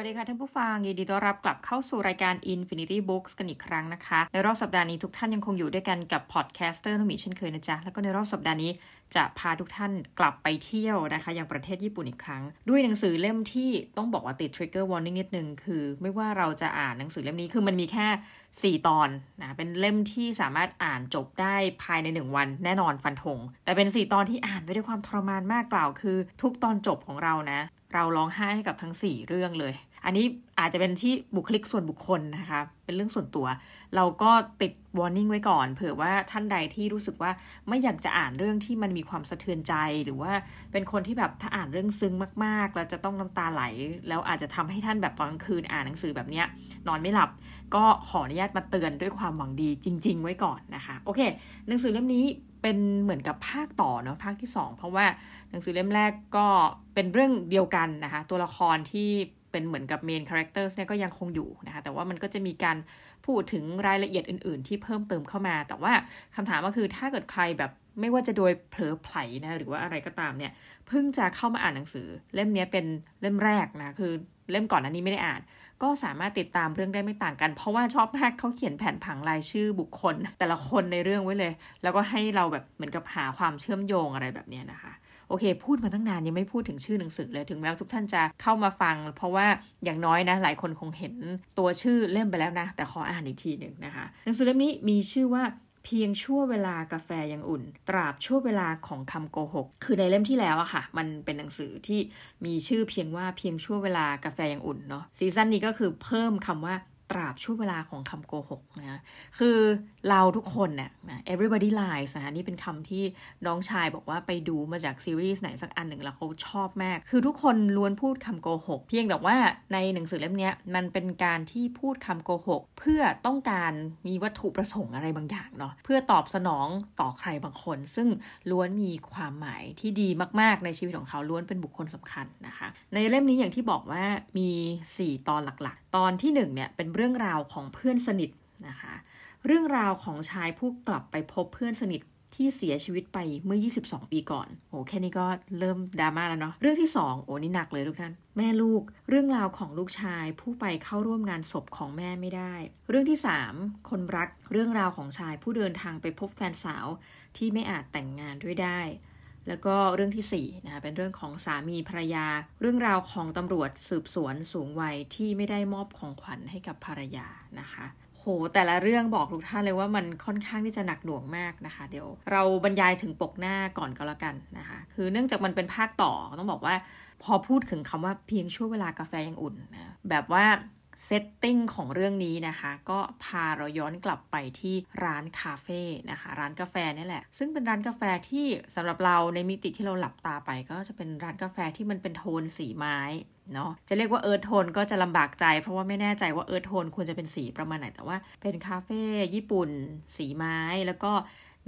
วัสดีค่ะท่านผู้ฟัง ยินดีต้อนรับกลับเข้าสู่รายการ Infinity Books กันอีกครั้งนะคะ ในรอบสัปดาห์นี้ทุกท่านยังคงอยู่ด้วยกันกับ podcaster นมิเช่นเคยนะจ๊ะ แล้วก็ในรอบสัปดาห์นี้จะพาทุกท่านกลับไปเที่ยวนะคะ อย่างประเทศญี่ปุ่นอีกครั้ง ด้วยหนังสือเล่มที่ต้องบอกว่าติด trigger warning นิดนึงคือ ไม่ว่าเราจะอ่านหนังสือเล่มนี้คือมันมีแค่4 ตอนนะเป็นเล่มที่สามารถอ่านจบได้ภายใน 1 วันแน่นอนฟันธงแต่เป็น 4 ตอนที่อ่านไปด้วยความทรมานมากกล่าวคือ ทุกตอนจบของเรานะ เราร้องไห้ให้กับทั้ง 4 เรื่องเลย อันนี้อาจจะเป็นที่บุคลิกส่วนบุคคลนะคะ เป็นเรื่องส่วนตัว เราก็ติด warning ไว้ก่อน เผื่อว่าท่านใดที่รู้สึกว่าไม่อยากจะอ่านเรื่องที่มันมีความสะเทือนใจ หรือว่าเป็นคนที่แบบถ้าอ่านเรื่องซึ้งมากๆ แล้วจะต้องน้ำตาไหล แล้วอาจจะทำให้ท่านแบบตอนกลางคืนอ่านหนังสือแบบเนี้ยนอนไม่หลับ ก็ขออนุญาตมาเตือนด้วยความหวังดีจริง ๆ ไว้ก่อนนะคะ โอเค หนังสือเล่มนี้เป็นเหมือนกับภาคต่อเนาะภาคที่ 2 เพราะว่าหนังสือเล่มแรกก็เป็นเรื่องเดียวกันนะคะ ตัวละครที่ เป็นเหมือนกับ main character เนี่ยก็ยังคงอยู่นะคะ แต่ว่ามันก็จะมีการพูดถึงรายละเอียดอื่น ๆ ที่เพิ่มเติมเข้ามา แต่ว่าคำถามก็คือถ้าเกิดใครแบบไม่ว่าจะโดยเผลอไผลนะหรือว่าอะไรก็ตามเนี่ยเพิ่งจะเข้ามาอ่านหนังสือ เล่มนี้เป็นเล่มแรกนะคือเล่มก่อนอันนี้ไม่ได้อ่าน ก็สามารถติดตามเรื่องได้ไม่ต่างกัน เพราะว่าชอบมากเขาเขียนแผนผังรายชื่อบุคคล แต่ละคนในเรื่องไว้เลย แล้วก็ให้เราแบบเหมือนกับหาความเชื่อมโยงอะไรแบบนี้นะคะ โอเค พูดมาตั้งนานยังไม่พูดถึงชื่อหนังสือเลยถึงแม้ว่าทุกท่านจะเข้ามาฟัง เพราะว่าอย่างน้อยนะ หลายคนคงเห็นตัวชื่อเล่มไปแล้วนะ แต่ขออ่านอีกทีหนึ่งนะคะหนังสือเล่มนี้มีชื่อว่าเพียงชั่วเวลากาแฟยังอุ่น ตราบชั่วเวลาของคำโกหก คือในเล่มที่แล้วอะค่ะ มันเป็นหนังสือที่มีชื่อเพียงว่าเพียงชั่วเวลากาแฟยังอุ่นเนาะซีซั่นนี้ก็คือเพิ่มคำว่า ตราบช่วงเวลาของคำโกหกนะคือเราทุกคนเนี่ยนะ everybody lies นะนี่เป็นคำที่น้องชายบอกว่าไปดูมาจากซีรีส์ไหนสักอันหนึ่งแล้วเขาชอบมาก คือทุกคนล้วนพูดคำโกหก เพียงแต่ว่าในหนังสือเล่มนี้มันเป็นการที่พูดคำโกหก เพื่อต้องการมีวัตถุประสงค์อะไรบางอย่างเนาะเพื่อตอบสนองต่อใครบางคน ซึ่งล้วนมีความหมายที่ดีมาก ๆ ในชีวิตของเขาล้วนเป็นบุคคลสำคัญนะคะ ในเล่มนี้อย่างที่บอกว่ามี 4 ตอนหลักๆ ตอนที่1เนี่ยเป็นเรื่องราวของเพื่อนสนิทนะคะ เรื่องราวของชายผู้กลับไปพบเพื่อนสนิทที่เสียชีวิตไปเมื่อ 22 ปีก่อน โอ้แค่นี้ก็เริ่มดราม่าแล้วเนาะ เรื่องที่ 2 โอ้นี่หนักเลยทุกท่าน แม่ลูก เรื่องราวของลูกชายผู้ไปเข้าร่วมงานศพของแม่ไม่ได้ เรื่องที่ 3 คนรัก เรื่องราวของชายผู้เดินทางไปพบแฟนสาวที่ไม่อาจแต่งงานด้วยได้ แล้วก็เรื่องที่4นะคะเป็นเรื่องของสามีภรรยา เรื่องราวของตำรวจสืบสวนสูงวัยที่ไม่ได้มอบของขวัญให้กับภรรยานะคะโหแต่ละเรื่องบอกทุกท่านเลยว่ามันค่อนข้างที่จะหนักหน่วงมากนะคะ เดี๋ยวเราบรรยายถึงปกหน้าก่อนก็แล้วกันนะคะ คือเนื่องจากมันเป็นภาคต่อต้องบอกว่า พอพูดถึงคำว่าเพียงช่วงเวลากาแฟยังอุ่นนะแบบว่า เซตติ้งของเรื่องนี้นะคะ ก็พาเราย้อนกลับไปที่ร้านคาเฟ่นะคะ ร้านกาแฟนี่แหละ ซึ่งเป็นร้านกาแฟที่สำหรับเราในมิติที่เราหลับตาไป ก็จะเป็นร้านกาแฟที่มันเป็นโทนสีไม้เนาะจะเรียกว่า earth tone ก็จะลำบากใจ เพราะว่าไม่แน่ใจว่า earth tone ควรจะเป็นสีประมาณไหนแต่ว่าเป็นคาเฟ่ญี่ปุ่น สีไม้แล้วก็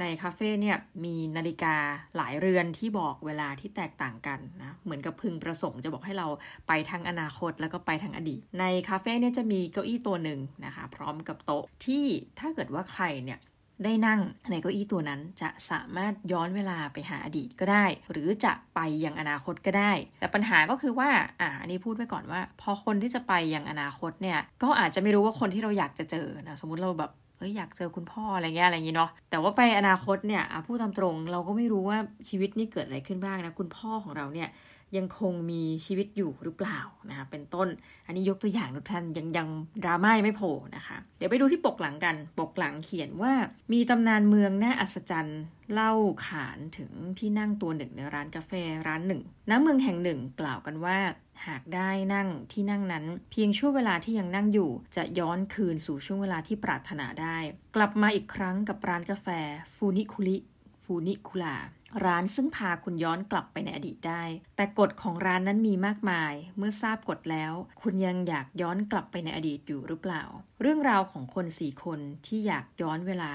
ในคาเฟ่เนี่ยมีนาฬิกาหลายเรือนที่บอกเวลาที่แตกต่างกันนะเหมือนกับพึงประสงค์จะบอกให้เราไปทางอนาคตแล้วก็ไปทางอดีต ในคาเฟ่เนี่ยจะมีเก้าอี้ตัวหนึ่งนะคะพร้อมกับโต๊ะที่ถ้าเกิดว่าใครเนี่ยได้นั่งในเก้าอี้ตัวนั้นจะสามารถย้อนเวลาไปหาอดีตก็ได้ หรือจะไปยังอนาคตก็ได้ แต่ปัญหาก็คือว่าอ่าอันนี้พูดไว้ก่อนว่า พอคนที่จะไปยังอนาคตเนี่ยก็อาจจะไม่รู้ว่าคนที่เราอยากจะเจอนะสมมุติเราแบบ เอ้ยอยากเจอคุณพ่ออะไรเงี้ยอะไรเงี้เนาะแต่ว่าไปอนาคตเนี่ยพูดตามตรงเราก็ไม่รู้ว่าชีวิตนี้เกิดอะไรขึ้นบ้างนะคุณพ่อของเราเนี่ยยังคงมีชีวิตอยู่หรือเปล่านะคะเป็นต้น อันนี้ยกตัวอย่างทุกท่านยังยังดราม่าไม่โผล่นะคะ เดี๋ยวไปดูที่ปกหลังกัน ปกหลังเขียนว่ามีตำนานเมืองน่าอัศจรรย์เล่าขานถึงที่นั่งตัวหนึ่งในร้านกาแฟร้านหนึ่งณเมืองแห่งหนึ่งกล่าวกันว่า หากได้นั่งที่นั่งนั้น เพียงช่วงเวลาที่ยังนั่งอยู่ จะย้อนคืนสู่ช่วงเวลาที่ปรารถนาได้ กลับมาอีกครั้งกับร้านกาแฟ ฟูนิคุริฟูนิคุลาร้านซึ่งพาคุณย้อนกลับไปในอดีตได้ แต่กฎของร้านนั้นมีมากมาย เมื่อทราบกฎแล้ว คุณยังอยากย้อนกลับไปในอดีตอยู่หรือเปล่า เรื่องราวของคนสี่คนที่อยากย้อนเวลา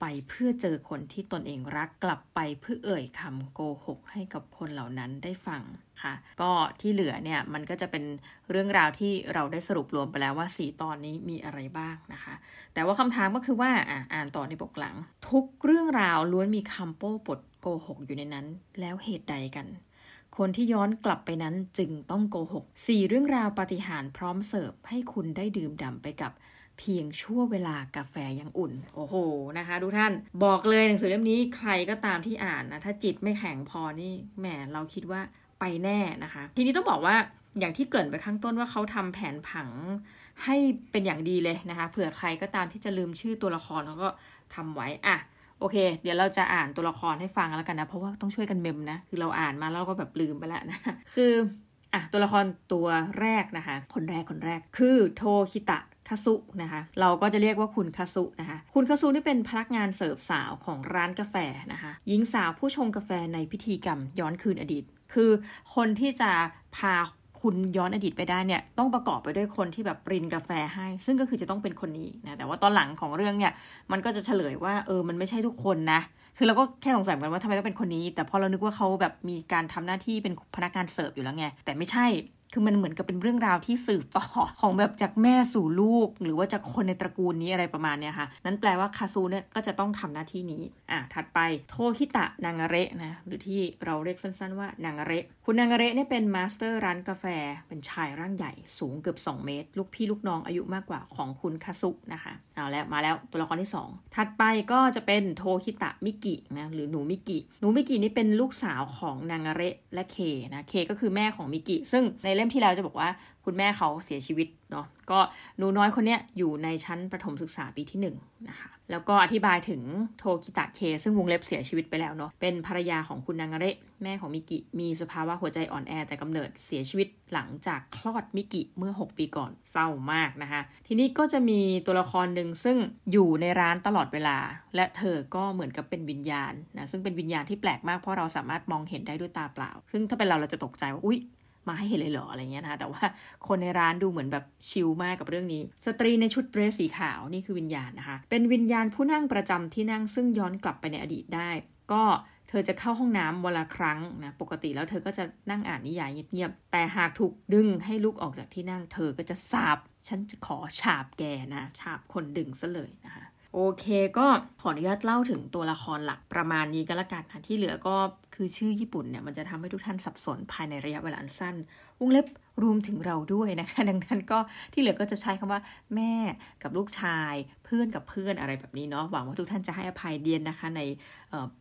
ไปเพื่อเจอคนที่ตนเองรักกลับไปเพื่อเอ่ยคำโกหกให้กับคนเหล่านั้นได้ฟังค่ะ ก็ที่เหลือเนี่ยมันก็จะเป็นเรื่องราวที่เราได้สรุปรวมไปแล้วว่าสีตอนนี้มีอะไรบ้างนะคะ แต่ว่าคำถามก็คือว่าอ่านต่อในปกหลัง ทุกเรื่องราวล้วนมีคำโป้ปดโกหกอยู่ในนั้น แล้วเหตุใดกัน คนที่ย้อนกลับไปนั้นจึงต้องโกหกสี่เรื่องราวปฏิหารพร้อมเสิร์ฟให้คุณได้ดื่มด่ำไปกับ เพียงชั่วเวลากาแฟยังอุ่น โอ้โหนะคะทุกท่านบอกเลยหนังสือเล่มนี้ใครก็ตามที่อ่านนะถ้าจิตไม่แข็งพอนี่แหมเราคิดว่าไปแน่นะคะ ทีนี้ต้องบอกว่าอย่างที่เกริ่นไปข้างต้นว่าเขาทำแผนผังให้เป็นอย่างดีเลยนะคะเผื่อใครก็ตามที่จะลืมชื่อตัวละครแล้วก็ทำไว้อะโอเค เดี๋ยวเราจะอ่านตัวละครให้ฟังแล้วกันนะ เพราะว่าต้องช่วยกันเมมนะ คือเราอ่านมาแล้วก็แบบลืมไปแล้วนะ คืออะตัวละครตัวแรกนะคะ คนแรกคนแรกคือโทคิตะ คาซุนะคะเราก็จะเรียกว่าคุณคาซุนะคะคุณคาซุนี่เป็นพนักงานเสิร์ฟสาวของร้านกาแฟนะคะหญิงสาวผู้ชงกาแฟในพิธีกรรมย้อนคืนอดีต คือคนที่จะพาคุณย้อนอดีตไปได้เนี่ยต้องประกอบไปด้วยคนที่แบบปรินกาแฟให้ ซึ่งก็คือจะต้องเป็นคนนี้นะแต่ว่าตอนหลังของเรื่องเนี่ยมันก็จะเฉลยว่าเออมันไม่ใช่ทุกคนนะคือเราก็แค่สงสัยกันว่าทำไมต้องเป็นคนนี้ แต่พอเรานึกว่าเขาแบบมีการทำหน้าที่เป็นพนักงานเสิร์ฟอยู่แล้วไงแต่ไม่ใช่ คือมันเหมือนกับเป็นเรื่องราวที่สืบต่อของแบบจากแม่สู่ลูก หรือว่าจากคนในตระกูลนี้อะไรประมาณเนี้ยค่ะ นั้นแปลว่าคาซูเนี่ยก็จะต้องทำหน้าที่นี้อะถัดไปโทกิตะนางาเระนะหรือที่เราเรียกสั้นๆว่านางาเระคุณนางาเระเนี่ยเป็น master ร้านกาแฟ เป็นชายร่างใหญ่สูงเกือบ 2 เมตร ลูกพี่ลูกน้องอายุมากกว่าของคุณคาซุนะคะเอาแล้วมาแล้วตัวละครที่ 2 ถัดไปก็จะเป็นโทกิตะมิกินะหรือหนูมิกิหนูมิกินี่เป็นลูกสาวของนางาเระและเคนะเคก็คือแม่ของมิกิซึ่งในเล่มที่แล้วจะบอกว่าคุณแม่เขาเสียชีวิตเนาะก็หนูน้อยคนนี้อยู่ในชั้นประถมศึกษาปีที่1นะคะแล้วก็อธิบายถึงโทกิตะเคซึ่งวงเล็บเสียชีวิตไปแล้วเนาะเป็นภรรยาของคุณนางาเระแม่ของมิกิมีสภาวะหัวใจอ่อนแอแต่กำเนิดเสียชีวิตหลังจากคลอดมิกิเมื่อ 6 ปีก่อนเศร้ามากนะคะทีนี้ก็จะมีตัวละครหนึ่งซึ่งอยู่ในร้านตลอดเวลา และเธอก็เหมือนกับเป็นวิญญาณนะซึ่งเป็นวิญญาณที่แปลกมากเพราะเราสามารถมองเห็นได้ด้วยตาเปล่า ซึ่งถ้าเป็นเราเราจะตกใจว่าอุ๊ย มาให้เห็นเลยเหรออะไรเงี้ยนะคะแต่ว่าคนในร้านดูเหมือนแบบชิลมากกับเรื่องนี้ สตรีในชุดเดรสสีขาวนี่คือวิญญาณนะคะ เป็นวิญญาณผู้นั่งประจำที่นั่งซึ่งย้อนกลับไปในอดีตได้ ก็เธอจะเข้าห้องน้ำวันละครั้งนะปกติแล้วเธอก็จะนั่งอ่านนิยายเงียบๆแต่หากถูกดึงให้ลุกออกจากที่นั่ง เธอก็จะสาบฉันจะขอฉาบแกนะฉาบคนดึงซะเลยนะคะ โอเคก็ขออนุญาตเล่าถึงตัวละครหลักประมาณนี้ก็แล้วกันนะที่เหลือก็คือชื่อญี่ปุ่นเนี่ยมันจะทำให้ทุกท่านสับสนภายในระยะเวลาอันสั้นวงเล็บรวมถึงเราด้วยนะคะ ดังนั้นก็ที่เหลือก็จะใช้คำว่าแม่กับลูกชาย เพื่อนกับเพื่อนอะไรแบบนี้เนาะหวังว่าทุกท่านจะให้อภัยเดียนนะคะ ใน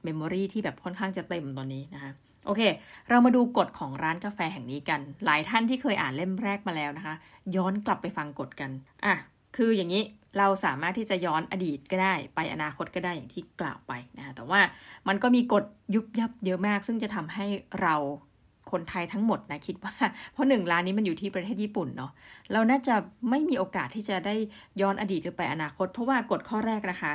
เมมโมรีที่แบบค่อนข้างจะเต็มตอนนี้นะคะโอเค เรามาดูกฎของร้านกาแฟแห่งนี้กัน หลายท่านที่เคยอ่านเล่มแรกมาแล้วนะคะ ย้อนกลับไปฟังกฎกัน อะ คืออย่างนี้ เราสามารถที่จะย้อนอดีตก็ได้ไปอนาคตก็ได้อย่างที่กล่าวไปนะแต่ว่ามันก็มีกฎยุบยับเยอะมาก ซึ่งจะทำให้เราคนไทยทั้งหมดนะคิดว่า เพราะหนึ่งร้านนี้มันอยู่ที่ประเทศญี่ปุ่นเนาะเราน่าจะไม่มีโอกาสที่จะได้ย้อนอดีตหรือไปอนาคต เพราะว่ากฎข้อแรกนะคะ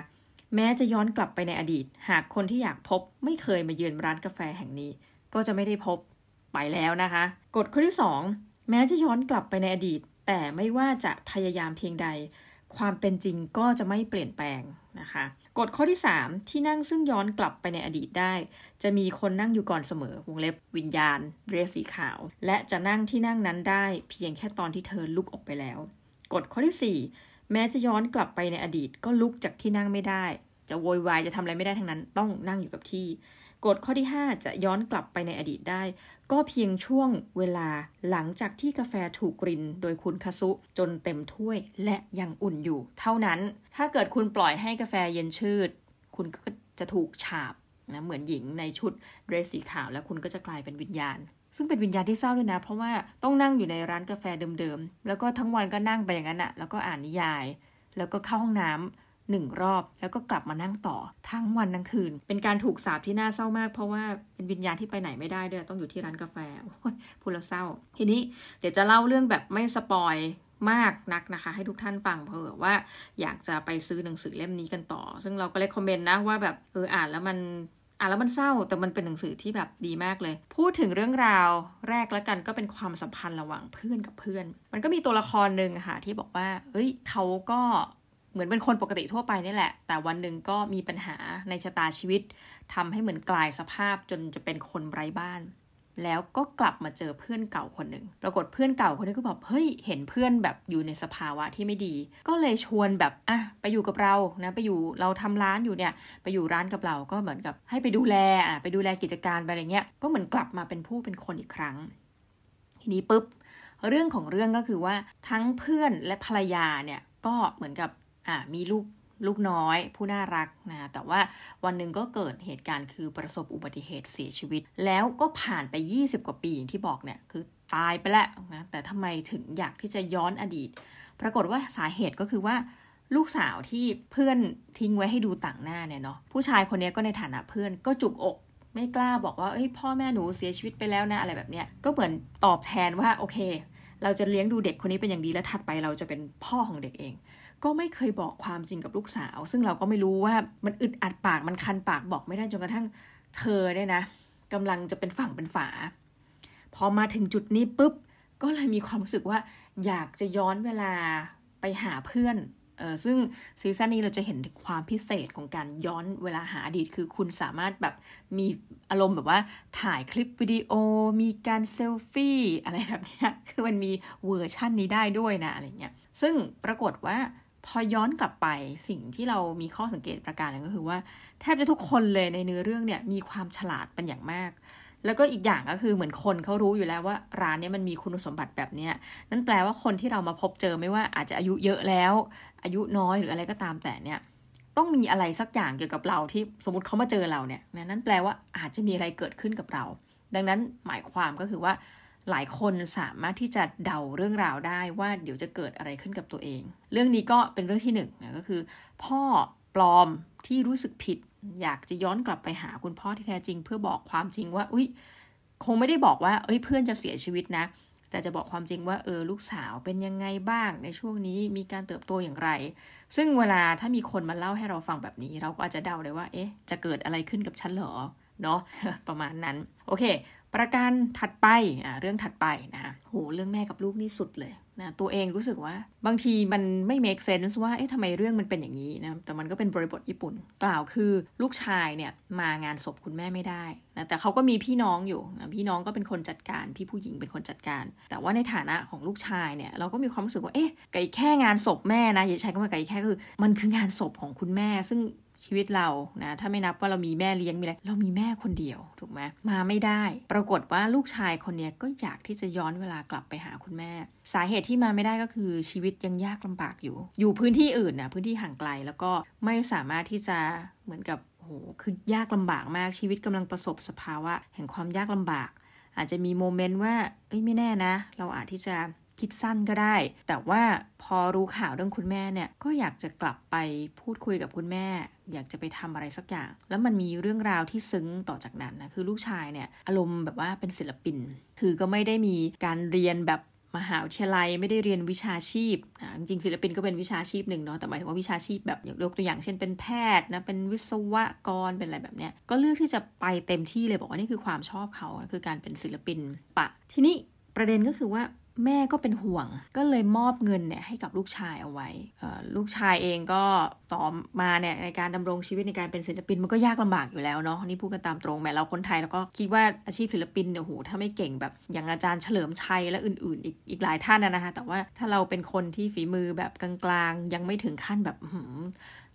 แม้จะย้อนกลับไปในอดีต หากคนที่อยากพบไม่เคยมาเยือนร้านกาแฟแห่งนี้ ก็จะไม่ได้พบไปแล้วนะคะกฎข้อที่ 2 แม้จะย้อนกลับไปในอดีต แต่ไม่ว่าจะพยายามเพียงใด ความเป็นจริงก็จะไม่เปลี่ยนแปลงนะคะกฎข้อที่ 3 ที่นั่งซึ่งย้อนกลับไปในอดีตได้ จะมีคนนั่งอยู่ก่อนเสมอวงเล็บวิญญาณ เรสีขาว และจะนั่งที่นั่งนั้นได้เพียงแค่ตอนที่เธอลุกออกไปแล้วกฎข้อที่ 4 แม้จะย้อนกลับไปในอดีตก็ลุกจากที่นั่งไม่ได้ จะโวยวายจะทำอะไรไม่ได้ทั้งนั้น ต้องนั่งอยู่กับที่ กฎข้อที่ 5 จะย้อนกลับไปในอดีตได้ ก็เพียงช่วงเวลาหลังจากที่กาแฟถูกกรินโดยคุณคาซุจนเต็มถ้วยและยังอุ่นอยู่ เท่านั้น ถ้าเกิดคุณปล่อยให้กาแฟเย็นชืด คุณก็จะถูกฉาบนะเหมือนหญิงในชุดเดรสสีขาว แล้วคุณก็จะกลายเป็นวิญญาณ ซึ่งเป็นวิญญาณที่เศร้าด้วยนะ เพราะว่าต้องนั่งอยู่ในร้านกาแฟเดิมๆ แล้วก็ทั้งวันก็นั่งไปอย่างนั้นอะแล้วก็อ่านนิยาย แล้วก็เข้าห้องน้ำ หนึ่งรอบ แล้วก็กลับมานั่งต่อทั้งวันทั้งคืน เป็นการถูกสาปที่น่าเศร้ามาก เพราะว่าเป็นวิญญาณที่ไปไหนไม่ได้ด้วยต้องอยู่ที่ร้านกาแฟพูดแล้วเศร้า ทีนี้เดี๋ยวจะเล่าเรื่องแบบไม่สปอยมากนักนะคะ ให้ทุกท่านฟังเผื่อว่าอยากจะไปซื้อหนังสือเล่มนี้กันต่อ ซึ่งเราก็เลยคอมเมนต์นะว่าแบบเอออ่านแล้วมันอ่านแล้วมันเศร้าแต่มันเป็นหนังสือที่แบบดีมากเลย พูดถึงเรื่องราวแรกแล้วกันก็เป็นความสัมพันธ์ระหว่างเพื่อนกับเพื่อน มันก็มีตัวละครหนึ่งค่ะที่บอกว่าเฮ้ยเขาก็ เหมือนเป็นคนปกติทั่วไปนี่แหละ แต่วันหนึ่งก็มีปัญหาในชะตาชีวิตทำให้เหมือนกลายสภาพจนจะเป็นคนไร้บ้าน แล้วก็กลับมาเจอเพื่อนเก่าคนหนึ่งปรากฏเพื่อนเก่าคนนี้ก็บอกเฮ้ยเห็นเพื่อนแบบอยู่ในสภาวะที่ไม่ดี ก็เลยชวนแบบอะไปอยู่กับเรานะไปอยู่เราทำร้านอยู่เนี่ย ไปอยู่ร้านกับเราก็เหมือนกับให้ไปดูแลอะไปดูแลกิจการไปอะไรเงี้ยก็เหมือนกลับมาเป็นผู้เป็นคนอีกครั้ง ทีนี้ปุ๊บเรื่องของเรื่องก็คือว่าทั้งเพื่อนและภรรยาเนี่ยก็เหมือนกับ อ่ามีลูกลูกน้อยผู้น่ารักนะแต่ว่าวันหนึ่งก็เกิดเหตุการณ์คือประสบอุบัติเหตุเสียชีวิต แล้วก็ผ่านไป 20 กว่าปีอย่างที่บอกเนี่ยคือตายไปแล้วนะแต่ทำไมถึงอยากที่จะย้อนอดีต ปรากฏว่าสาเหตุก็คือว่าลูกสาวที่เพื่อนทิ้งไว้ให้ดูต่างหน้าเนี่ยเนาะผู้ชายคนนี้ก็ในฐานะเพื่อนก็จุกอกไม่กล้าบอกว่าเอ้ยพ่อแม่หนูเสียชีวิตไปแล้วนะอะไรแบบเนี้ยก็เหมือนตอบแทนว่าโอเค เราจะเลี้ยงดูเด็กคนนี้เป็นอย่างดีและถัดไปเราจะเป็นพ่อของเด็กเอง ก็ไม่เคยบอกความจริงกับลูกสาว ซึ่งเราก็ไม่รู้ว่ามันอึดอัดปากมันคันปากบอกไม่ได้จนกระทั่งเธอเนี่ยนะกำลังจะเป็นฝั่งเป็นฝา พอมาถึงจุดนี้ปุ๊บก็เลยมีความรู้สึกว่าอยากจะย้อนเวลาไปหาเพื่อน ซึ่งซีซั่นนี้เราจะเห็นความพิเศษของการย้อนเวลาหาอดีต คือคุณสามารถแบบมีอารมณ์แบบว่าถ่ายคลิปวิดีโอ มีการเซลฟี่อะไรแบบนี้คือมันมีเวอร์ชั่นนี้ได้ด้วยนะอะไรเงี้ย ซึ่งปรากฏว่าพอย้อนกลับไปสิ่งที่เรามีข้อสังเกตประการนึงก็คือว่า แทบจะทุกคนเลยในเนื้อเรื่องเนี่ยมีความฉลาดเป็นอย่างมาก แล้วก็อีกอย่างก็คือเหมือนคนเขารู้อยู่แล้วว่าร้านนี้มันมีคุณสมบัติแบบนี้นั่นแปลว่าคนที่เรามาพบเจอไม่ว่าอาจจะอายุเยอะแล้ว อายุน้อยหรืออะไรก็ตามแต่เนี่ย ต้องมีอะไรสักอย่างเกี่ยวกับเราที่สมมติเขามาเจอเราเนี่ยนั่นแปลว่าอาจจะมีอะไรเกิดขึ้นกับเรา ดังนั้นหมายความก็คือว่าหลายคนสามารถที่จะเดาเรื่องราวได้ว่าเดี๋ยวจะเกิดอะไรขึ้นกับตัวเอง เรื่องนี้ก็เป็นเรื่องที่หนึ่งนะก็คือ พ่อปลอมที่รู้สึกผิด อยากจะย้อนกลับไปหาคุณพ่อที่แท้จริง เพื่อบอกความจริงว่า อุ้ยคงไม่ได้บอกว่า เอ้ยเพื่อนจะเสียชีวิตนะ แต่จะบอกความจริงว่าเออลูกสาวเป็นยังไงบ้าง ในช่วงนี้มีการเติบโตอย่างไร ซึ่งเวลาถ้ามีคนมาเล่าให้เราฟังแบบนี้ เราก็อาจจะเดาเลยว่า เอ๊ะ จะเกิดอะไรขึ้นกับฉันเหรอเนาะประมาณนั้น โอเค ประการถัดไปอ่าเรื่องถัดไปนะคะโหเรื่องแม่กับลูกนี่สุดเลย นะตัวเองรู้สึกว่าบางทีมันไม่ make sense ว่าเอ๊ะทำไมเรื่องมันเป็นอย่างนี้นะแต่มันก็เป็นบริบทญี่ปุ่น กล่าวคือลูกชายเนี่ยมางานศพคุณแม่ไม่ได้นะแต่เขาก็มีพี่น้องอยู่นะพี่น้องก็เป็นคนจัดการ พี่ผู้หญิงเป็นคนจัดการ แต่ว่าในฐานะของลูกชายเนี่ยเราก็มีความรู้สึกว่าเอ๊ะไก่แค่งานศพแม่นะอย่าใช้คำว่าไก่แค่คือ มันคืองานศพของคุณแม่ ซึ่ง ชีวิตเรานะถ้าไม่นับว่าเรามีแม่เลี้ยงมีอะไรเรามีแม่คนเดียวถูกไหมมาไม่ได้ ปรากฏว่าลูกชายคนนี้ก็อยากที่จะย้อนเวลากลับไปหาคุณแม่ สาเหตุที่มาไม่ได้ก็คือชีวิตยังยากลำบากอยู่ อยู่พื้นที่อื่นนะพื้นที่ห่างไกลแล้วก็ไม่สามารถที่จะเหมือนกับโหคือยากลำบากมากชีวิตกำลังประสบสภาวะแห่งความยากลำบาก อาจจะมีโมเมนต์ว่าเอ้ยไม่แน่นะ เราอาจที่จะ คิดสั้นก็ได้ แต่ว่าพอรู้ข่าวเรื่องคุณแม่เนี่ยก็อยากจะกลับไปพูดคุยกับคุณแม่ อยากจะไปทำอะไรสักอย่าง แล้วมันมีเรื่องราวที่ซึ้งต่อจากนั้นนะคือลูกชายเนี่ยอารมณ์แบบว่าเป็นศิลปิน คือก็ไม่ได้มีการเรียนแบบมหาวิทยาลัยไม่ได้เรียนวิชาชีพนะจริงศิลปินก็เป็นวิชาชีพหนึ่งเนาะแต่หมายถึงว่าวิชาชีพแบบยกตัวอย่างเช่นเป็นแพทย์นะเป็นวิศวกรเป็นอะไรแบบเนี้ยก็เลือกที่จะไปเต็มที่เลยบอกว่านี่คือความชอบเขาคือการเป็นศิลปินปะ ทีนี้ประเด็นก็คือว่า แม่ก็เป็นห่วง ก็เลยมอบเงินเนี่ยให้กับลูกชายเอาไว้ลูกชายเองก็ต่อมาเนี่ยในการดำรงชีวิตในการเป็นศิลปินมันก็ยากลำบากอยู่แล้วเนาะนี่พูดกันตามตรงแม้เราคนไทยเราก็คิดว่าอาชีพศิลปินเนี่ยโหถ้าไม่เก่งแบบอย่างอาจารย์เฉลิมชัยและอื่น ๆ อีกอีกหลายท่านนะคะแต่ว่าถ้าเราเป็นคนที่ฝีมือแบบกลางๆ ยังไม่ถึงขั้นแบบ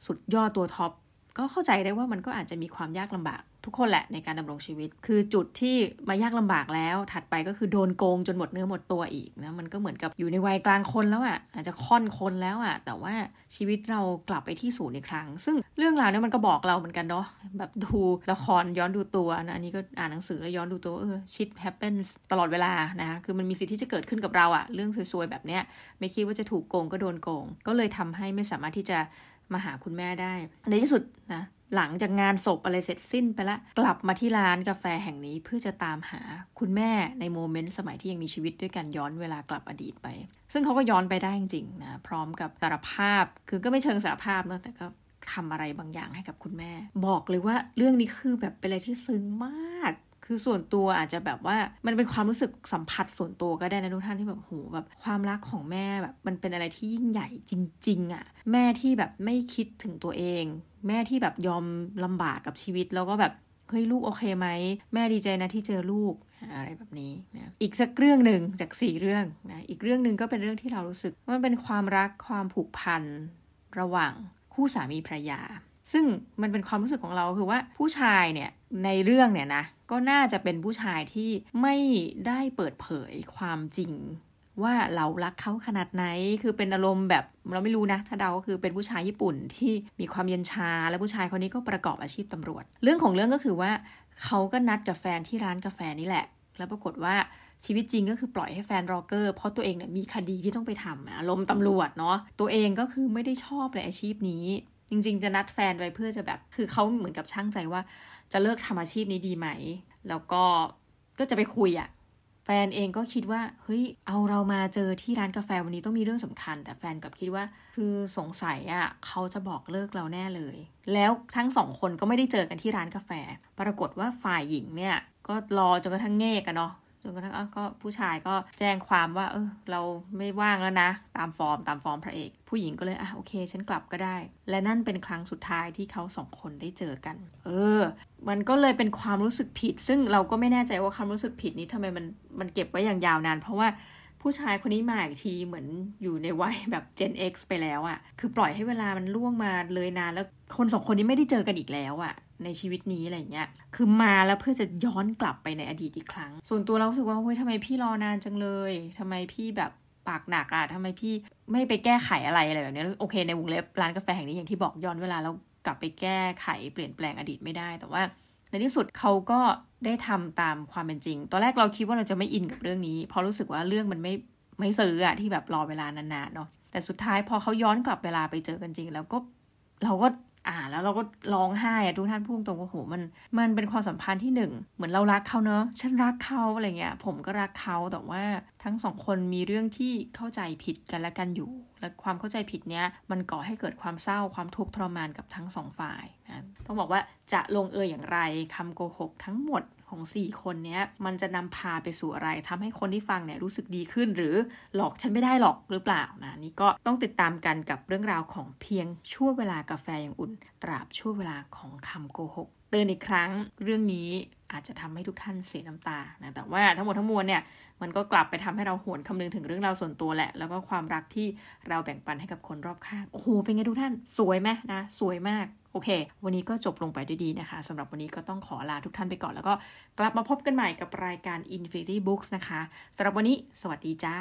สุดยอดตัวท็อปก็เข้าใจได้ว่ามันก็อาจจะมีความยากลำบาก ทุกคนแหละในการดำรงชีวิต คือจุดที่มายากลำบากแล้ว ถัดไปก็คือโดนโกงจนหมดเนื้อหมดตัวอีกนะมันก็เหมือนกับอยู่ในวัยกลางคนแล้วอะ่ะอาจจะค่อนคนแล้วอะ่ะ แต่ว่าชีวิตเรากลับไปที่ศูนย์อีกครั้ง ซึ่งเรื่องราวนี้มันก็บอกเราเหมือนกันเนาะแบบดูละครย้อนดูตัวนะอันนี้ก็อ่านหนังสือแล้วย้อนดูตัวเออชิดแฮปเปนตลอดเวลานะคือมันมีสิทธิ์ที่จะเกิดขึ้นกับเราอะ่ะเรื่องซวยๆแบบเนี้ยไม่คิดว่าจะถูกโกงก็โดนโกง ก็เลยทำให้ไม่สามารถที่จะมาหาคุณแม่ได้ในที่สุดนะ หลังจากงานศพอะไรเสร็จสิ้นไปแล้ว กลับมาที่ร้านกาแฟแห่งนี้เพื่อจะตามหาคุณแม่ในโมเมนต์สมัยที่ยังมีชีวิตด้วยกันย้อนเวลากลับอดีตไป ซึ่งเขาก็ย้อนไปได้จริงๆนะพร้อมกับสารภาพคือก็ไม่เชิงสารภาพนะแต่ก็ทำอะไรบางอย่างให้กับคุณแม่ บอกเลยว่าเรื่องนี้คือแบบเป็นอะไรที่ซึ้งมาก คือส่วนตัวอาจจะแบบว่ามันเป็นความรู้สึกสัมผัสส่วนตัวก็ได้นะทุกท่านที่แบบโหแบบความรักของแม่แบบมันเป็นอะไรที่ยิ่งใหญ่จริง ๆอะ่ะแม่ที่แบบไม่คิดถึงตัวเอง แม่ที่แบบยอมลำบากกับชีวิตแล้วก็แบบเฮ้ยลูกโอเคไหมแม่ดีใจนะที่เจอลูกอะไรแบบนี้นะอีกสักเรื่องหนึ่งจากสี่เรื่องนะอีกเรื่องหนึ่งก็เป็นเรื่องที่เรารู้สึกมันเป็นความรักความผูกพันระหว่างคู่สามีภรรยา ซึ่งมันเป็นความรู้สึกของเราคือว่าผู้ชายเนี่ยในเรื่องเนี่ยนะก็น่าจะเป็นผู้ชายที่ไม่ได้เปิดเผยความจริง ว่าเรารักเขาขนาดไหน คือเป็นอารมณ์แบบเราไม่รู้นะ ถ้าเดาก็คือเป็นผู้ชายญี่ปุ่นที่มีความเย็นชา และผู้ชายคนนี้ก็ประกอบอาชีพตำรวจ เรื่องของเรื่องก็คือว่าเขาก็นัดกับแฟนที่ร้านกาแฟนี่แหละ แล้วปรากฏว่าชีวิตจริงก็คือปล่อยให้แฟนรอเกอร์ เพราะตัวเองเนี่ยมีคดีที่ต้องไปทำอารมณ์ตำรวจเนาะตัวเองก็คือไม่ได้ชอบในอาชีพนี้ จริง ๆ จะนัดแฟนไปเพื่อจะแบบ คือเขาเหมือนกับช่างใจว่า จะเลิกทำอาชีพนี้ดีไหม แล้วก็ก็จะไปคุยอะแฟนเองก็คิดว่าเฮ้ยเอาเรามาเจอที่ร้านกาแฟวันนี้ต้องมีเรื่องสำคัญ แต่แฟนกับคิดว่า คือสงสัยอะ่ะเขาจะบอกเลิกเราแน่เลย แล้วทั้งสองคนก็ไม่ได้เจอกันที่ร้านกาแฟ ปรากฏว่าฝ่ายหญิงเนี่ยก็รอจนกระทั่งเงกอะเนาะ จนกระทั่งก็ผู้ชายก็แจ้งความว่า เออเราไม่ว่างแล้วนะ ตามฟอร์มตามฟอร์มพระเอก ผู้หญิงก็เลยอะโอเค ฉันกลับก็ได้ และนั่นเป็นครั้งสุดท้ายที่เขาสองคนได้เจอกัน เออ มันก็เลยเป็นความรู้สึกผิด ซึ่งเราก็ไม่แน่ใจว่าความรู้สึกผิดนี้ทำไมมันมันเก็บไว้อย่างยาวนาน เพราะว่าผู้ชายคนนี้มาอีกทีเหมือนอยู่ในวัยแบบ Gen X ไปแล้วอะ่ะ คือปล่อยให้เวลามันล่วงมาเลยนานแล้วคนสองคนนี้ไม่ได้เจอกันอีกแล้วอะ่ะ ในชีวิตนี้อะไรเงี้ย คือมาแล้วเพื่อจะย้อนกลับไปในอดีตอีกครั้ง ส่วนตัวเราสึกว่าเฮ้ยทำไมพี่รอนานจังเลยทำไมพี่แบบปากหนักอะ่ะทำไมพี่ไม่ไปแก้ไขอะไรอะไรแบบนี้โอเค ในวงเล็บร้านกาแฟแห่งนี้อย่างที่บอกย้อนเวลาแล้วกลับไปแก้ไขเปลี่ยนแปลงอดีตไม่ได้ แต่ว่าในที่สุดเขาก็ได้ทำตามความเป็นจริง ตอนแรกเราคิดว่าเราจะไม่อินกับเรื่องนี้ เพราะรู้สึกว่าเรื่องมันไม่ไม่ซื้ออะที่แบบรอเวลานานๆเนาะแต่สุดท้ายพอเขาย้อนกลับเวลาไปเจอกันจริง แล้วก็เราก็ อ่านแล้วเราก็ร้องไห้อะทุกท่านพูดตรงว่าโหมันมันเป็นความสัมพันธ์ที่หนึ่งเหมือนเรารักเขาเนอะฉันรักเขาอะไรเงี้ยผมก็รักเขาแต่ว่าทั้งสองคนมีเรื่องที่เข้าใจผิดกันและกันอยู่ และความเข้าใจผิดเนี้ยมันก่อให้เกิดความเศร้าความทุกข์ทรมานกับทั้งสองฝ่ายนะต้องบอกว่าจะลงเอยอย่างไรคำโกหกทั้งหมด ของ 4 คนนี้มันจะนำพาไปสู่อะไรทำให้คนที่ฟังเนี่ยรู้สึกดีขึ้น หรือหลอกฉันไม่ได้หรอกหรือเปล่านะนี่ก็ต้องติดตามกันกับเรื่องราวของเพียงชั่วเวลากาแฟอย่างอุ่น ตราบชั่วเวลาของคำโกหกเตือนอีกครั้งเรื่องนี้อาจจะทำให้ทุกท่านเสียน้ำตานะแต่ว่าทั้งหมดทั้งมวลเนี่ยมันก็กลับไปทำให้เราหวนคำนึงถึงเรื่องราวส่วนตัวแหละ แล้วก็ความรักที่เราแบ่งปันให้กับคนรอบข้าง โอ้โห เป็นไงทุกท่าน สวยไหมนะ สวยมาก โอเค วันนี้ก็จบลงไปด้วยดีนะคะสำหรับวันนี้ก็ต้องขอลาทุกท่านไปก่อน แล้วก็กลับมาพบกันใหม่กับรายการ Infinity Books นะคะสำหรับวันนี้ สวัสดีจ้า